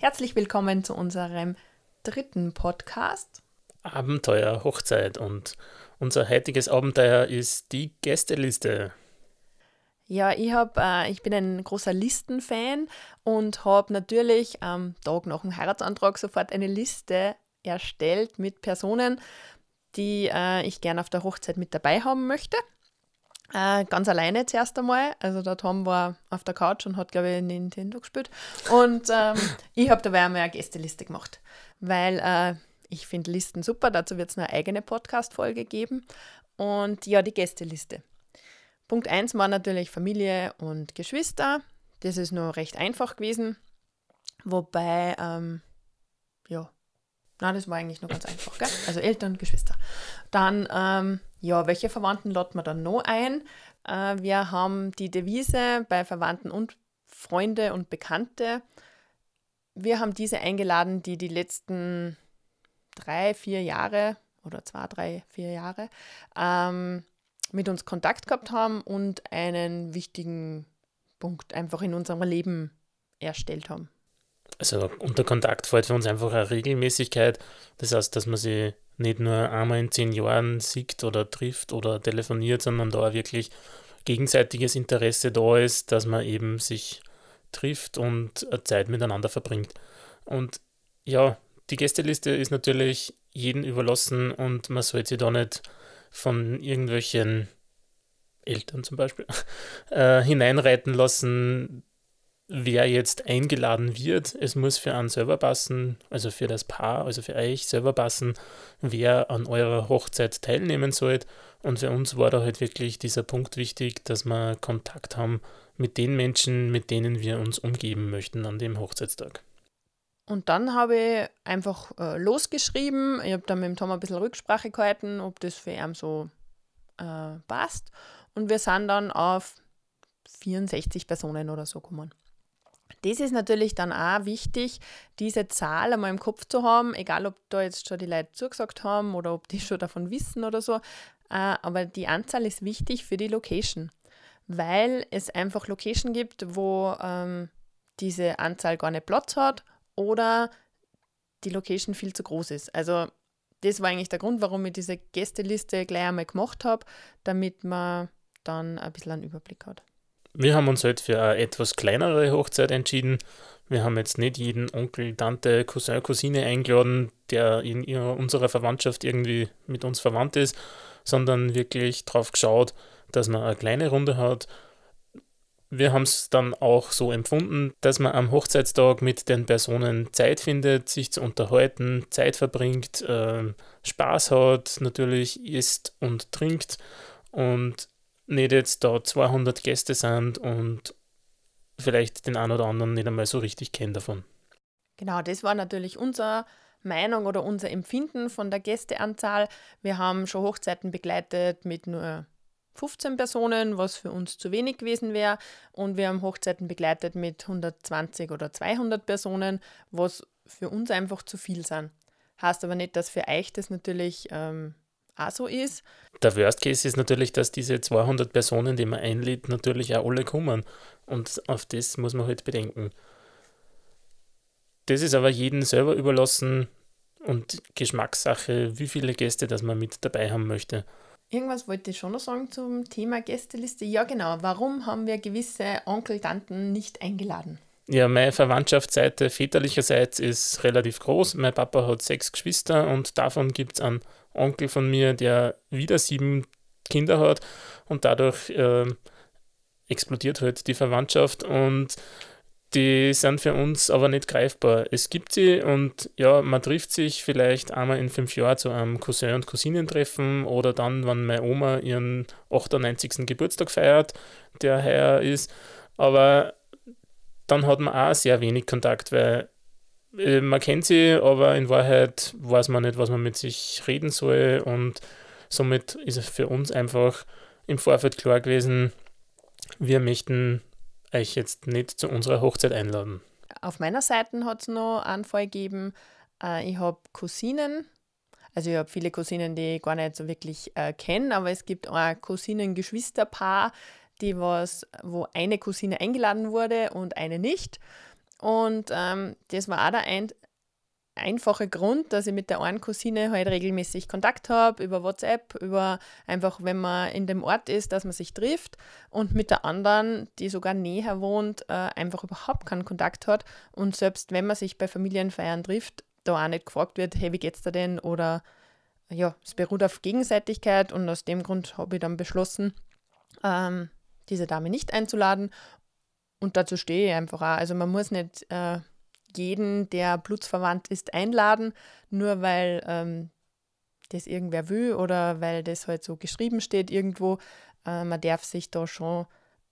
Herzlich willkommen zu unserem dritten Podcast. Abenteuer Hochzeit und unser heutiges Abenteuer ist die Gästeliste. Ja, ich, hab, äh, ich bin ein großer Listenfan und habe natürlich am Tag nach dem Heiratsantrag sofort eine Liste erstellt mit Personen, die äh, ich gerne auf der Hochzeit mit dabei haben möchte. Äh, ganz alleine zuerst einmal. Also der Tom war auf der Couch und hat, glaube ich, Nintendo gespielt. Und ähm, ich habe dabei einmal eine Gästeliste gemacht, weil äh, ich finde Listen super. Dazu wird es eine eigene Podcast-Folge geben. Und ja, die Gästeliste. Punkt 1 war natürlich Familie und Geschwister. Das ist nur recht einfach gewesen. Wobei, ähm, ja, na, das war eigentlich nur ganz einfach, gell? Also Eltern und Geschwister. Dann, ähm, ja, welche Verwandten laden wir dann noch ein? Äh, wir haben die Devise bei Verwandten und Freunde und Bekannte. Wir haben diese eingeladen, die die letzten drei, vier Jahre oder zwei, drei, vier Jahre ähm, mit uns Kontakt gehabt haben und einen wichtigen Punkt einfach in unserem Leben erstellt haben. Also unter Kontakt fällt für uns einfach eine Regelmäßigkeit. Das heißt, dass man sie nicht nur einmal in zehn Jahren sieht oder trifft oder telefoniert, sondern da wirklich gegenseitiges Interesse da ist, dass man eben sich trifft und Zeit miteinander verbringt. Und ja, die Gästeliste ist natürlich jeden überlassen und man sollte sich da nicht von irgendwelchen Eltern zum Beispiel äh, hineinreiten lassen, wer jetzt eingeladen wird. Es muss für einen selber passen, also für das Paar, also für euch selber passen, wer an eurer Hochzeit teilnehmen soll. Und für uns war da halt wirklich dieser Punkt wichtig, dass wir Kontakt haben mit den Menschen, mit denen wir uns umgeben möchten an dem Hochzeitstag. Und dann habe ich einfach äh, losgeschrieben. Ich habe dann mit dem Tom ein bisschen Rücksprache gehalten, ob das für ihn so äh, passt. Und wir sind dann auf 64 Personen oder so gekommen. Das ist natürlich dann auch wichtig, diese Zahl einmal im Kopf zu haben, egal ob da jetzt schon die Leute zugesagt haben oder ob die schon davon wissen oder so. Äh, aber die Anzahl ist wichtig für die Location, weil es einfach Location gibt, wo ähm, diese Anzahl gar nicht Platz hat oder die Location viel zu groß ist. Also das war eigentlich der Grund, warum ich diese Gästeliste gleich einmal gemacht habe, damit man dann ein bisschen einen Überblick hat. Wir haben uns halt für eine etwas kleinere Hochzeit entschieden. Wir haben jetzt nicht jeden Onkel, Tante, Cousin, Cousine eingeladen, der in ihrer, unserer Verwandtschaft irgendwie mit uns verwandt ist, sondern wirklich darauf geschaut, dass man eine kleine Runde hat, wir haben es dann auch so empfunden, dass man am Hochzeitstag mit den Personen Zeit findet, sich zu unterhalten, Zeit verbringt, äh, Spaß hat, natürlich isst und trinkt und nicht jetzt da 200 Gäste sind und vielleicht den einen oder anderen nicht einmal so richtig kennen davon. Genau, das war natürlich unsere Meinung oder unser Empfinden von der Gästeanzahl. Wir haben schon Hochzeiten begleitet mit nur 15 Personen, was für uns zu wenig gewesen wäre. Und wir haben Hochzeiten begleitet mit 120 oder 200 Personen, was für uns einfach zu viel sind. Heißt aber nicht, dass für euch das natürlich ähm, auch so ist. Der Worst Case ist natürlich, dass diese 200 Personen, die man einlädt, natürlich auch alle kommen. Und auf das muss man halt bedenken. Das ist aber jedem selber überlassen und Geschmackssache, wie viele Gäste, dass man mit dabei haben möchte. Irgendwas wollte ich schon noch sagen zum Thema Gästeliste. Ja, genau. Warum haben wir gewisse Onkel, Tanten nicht eingeladen? Ja, meine Verwandtschaftsseite väterlicherseits ist relativ groß. Mein Papa hat sechs Geschwister und davon gibt es einen Onkel von mir, der wieder sieben Kinder hat und dadurch äh, explodiert halt die Verwandtschaft und die sind für uns aber nicht greifbar. Es gibt sie und ja, man trifft sich vielleicht einmal in fünf Jahren zu einem Cousin- und Cousinentreffen oder dann, wenn meine Oma ihren 98. Geburtstag feiert, der heuer ist. Aber dann hat man auch sehr wenig Kontakt, weil äh, man kennt sie, aber in Wahrheit weiß man nicht, was man mit sich reden soll und somit ist es für uns einfach im Vorfeld klar gewesen, wir möchten euch jetzt nicht zu unserer Hochzeit einladen. Auf meiner Seite hat es noch einen Fall gegeben. Äh, ich habe Cousinen, also ich habe viele Cousinen, die ich gar nicht so wirklich äh, kenne, aber es gibt ein Cousinen-Geschwisterpaar, die was, wo eine Cousine eingeladen wurde und eine nicht. Und ähm, das war auch der ein, einfache Grund, dass ich mit der einen Cousine halt regelmäßig Kontakt habe, über WhatsApp, über einfach, wenn man in dem Ort ist, dass man sich trifft. Und mit der anderen, die sogar näher wohnt, äh, einfach überhaupt keinen Kontakt hat. Und selbst wenn man sich bei Familienfeiern trifft, da auch nicht gefragt wird, hey, wie geht's dir denn? Oder ja, es beruht auf Gegenseitigkeit. Und aus dem Grund habe ich dann beschlossen, ähm, diese Dame nicht einzuladen und dazu stehe ich einfach auch. Also man muss nicht äh, jeden, der blutsverwandt ist, einladen, nur weil ähm, das irgendwer will oder weil das halt so geschrieben steht irgendwo. Äh, man darf sich da schon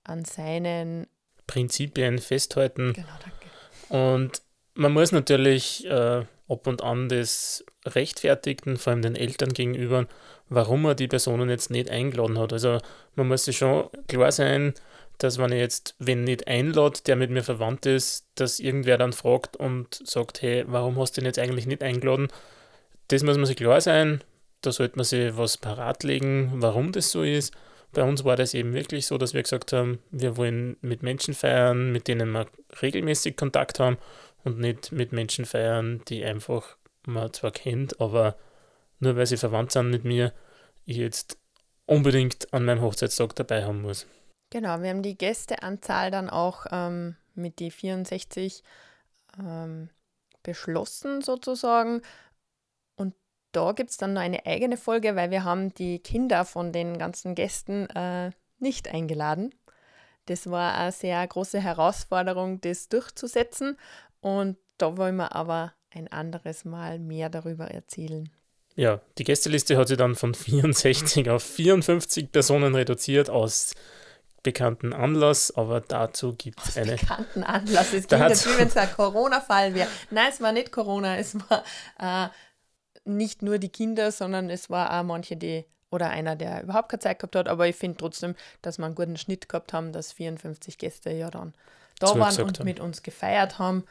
an seinen Prinzipien festhalten. Genau, danke. Und man muss natürlich äh, ab und an das rechtfertigen, vor allem den Eltern gegenüber, warum er die Personen jetzt nicht eingeladen hat. Also man muss sich schon klar sein, dass ich jetzt, wenn nicht einlade, der mit mir verwandt ist, dass irgendwer dann fragt und sagt, hey, warum hast du den jetzt eigentlich nicht eingeladen? Das muss man sich klar sein. Da sollte man sich was parat legen, warum das so ist. Bei uns war das eben wirklich so, dass wir gesagt haben, wir wollen mit Menschen feiern, mit denen wir regelmäßig Kontakt haben und nicht mit Menschen feiern, die einfach man zwar kennt, aber nur weil sie verwandt sind mit mir, ich jetzt unbedingt an meinem Hochzeitstag dabei haben muss. Genau, wir haben die Gästeanzahl dann auch ähm, mit die 64 ähm, beschlossen sozusagen. Und da gibt es dann noch eine eigene Folge, weil wir haben die Kinder von den ganzen Gästen äh, nicht eingeladen. Das war eine sehr große Herausforderung, das durchzusetzen. Und da wollen wir aber ein anderes Mal mehr darüber erzählen. Ja, die Gästeliste hat sich dann von 64 auf 54 Personen reduziert aus bekannten Anlass, aber dazu gibt es eine. Bekannten Anlass. Es klingt jetzt wie wenn es ein Corona-Fall wäre. Nein, es war nicht Corona, es war äh, nicht nur die Kinder, sondern es war auch manche, die oder einer, der überhaupt keine Zeit gehabt hat, aber ich finde trotzdem, dass wir einen guten Schnitt gehabt haben, dass 54 Gäste ja dann da waren und haben. mit uns gefeiert haben.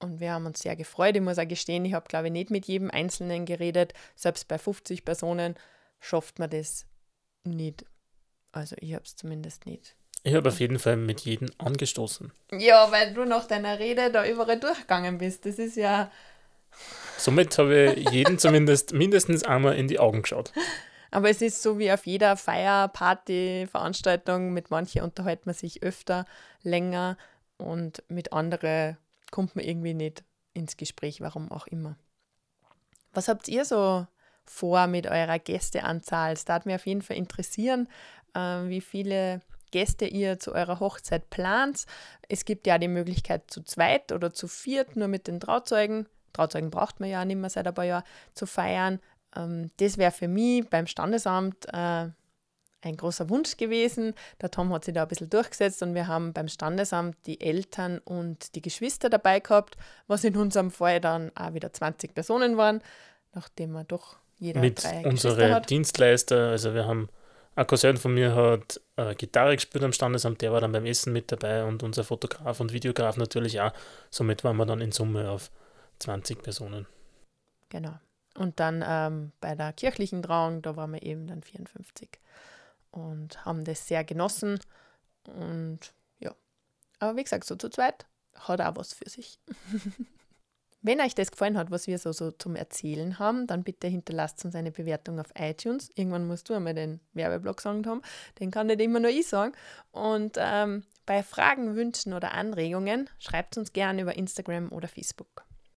Und wir haben uns sehr gefreut. Ich muss auch gestehen, ich habe, glaube ich, nicht mit jedem Einzelnen geredet. Selbst bei 50 Personen schafft man das nicht. Also ich habe es zumindest nicht. Ich habe auf jeden Fall mit jedem angestoßen. Ja, weil du nach deiner Rede da überall durchgegangen bist. Das ist ja. Somit habe ich jeden zumindest mindestens einmal in die Augen geschaut. Aber es ist so wie auf jeder Feier, Party, Veranstaltung. Mit manchen unterhält man sich öfter, länger und mit anderen kommt man irgendwie nicht ins Gespräch, warum auch immer. Was habt ihr so vor mit eurer Gästeanzahl? Es darf mich auf jeden Fall interessieren, äh, wie viele Gäste ihr zu eurer Hochzeit plant. Es gibt ja die Möglichkeit zu zweit oder zu viert, nur mit den Trauzeugen. Trauzeugen braucht man ja nicht mehr seit ein paar Jahren zu feiern. Ähm, das wäre für mich beim Standesamt äh, ein großer Wunsch gewesen. Der Tom hat sich da ein bisschen durchgesetzt und wir haben beim Standesamt die Eltern und die Geschwister dabei gehabt, was in unserem Fall dann auch wieder 20 Personen waren, nachdem wir doch jeder Mit drei unsere Dienstleister, also wir haben ein Cousin von mir hat äh, Gitarre gespielt am Standesamt, der war dann beim Essen mit dabei und unser Fotograf und Videograf natürlich auch. Somit waren wir dann in Summe auf 20 Personen. Genau. Und dann ähm, bei der kirchlichen Trauung, da waren wir eben dann 54 und haben das sehr genossen. Und ja, aber wie gesagt, so zu zweit hat auch was für sich. Wenn euch das gefallen hat, was wir so, so zum Erzählen haben, dann bitte hinterlasst uns eine Bewertung auf iTunes. Irgendwann musst du einmal den Werbeblock gesagt haben. Den kann nicht immer nur ich sagen. Und ähm, bei Fragen, Wünschen oder Anregungen schreibt uns gerne über Instagram oder Facebook.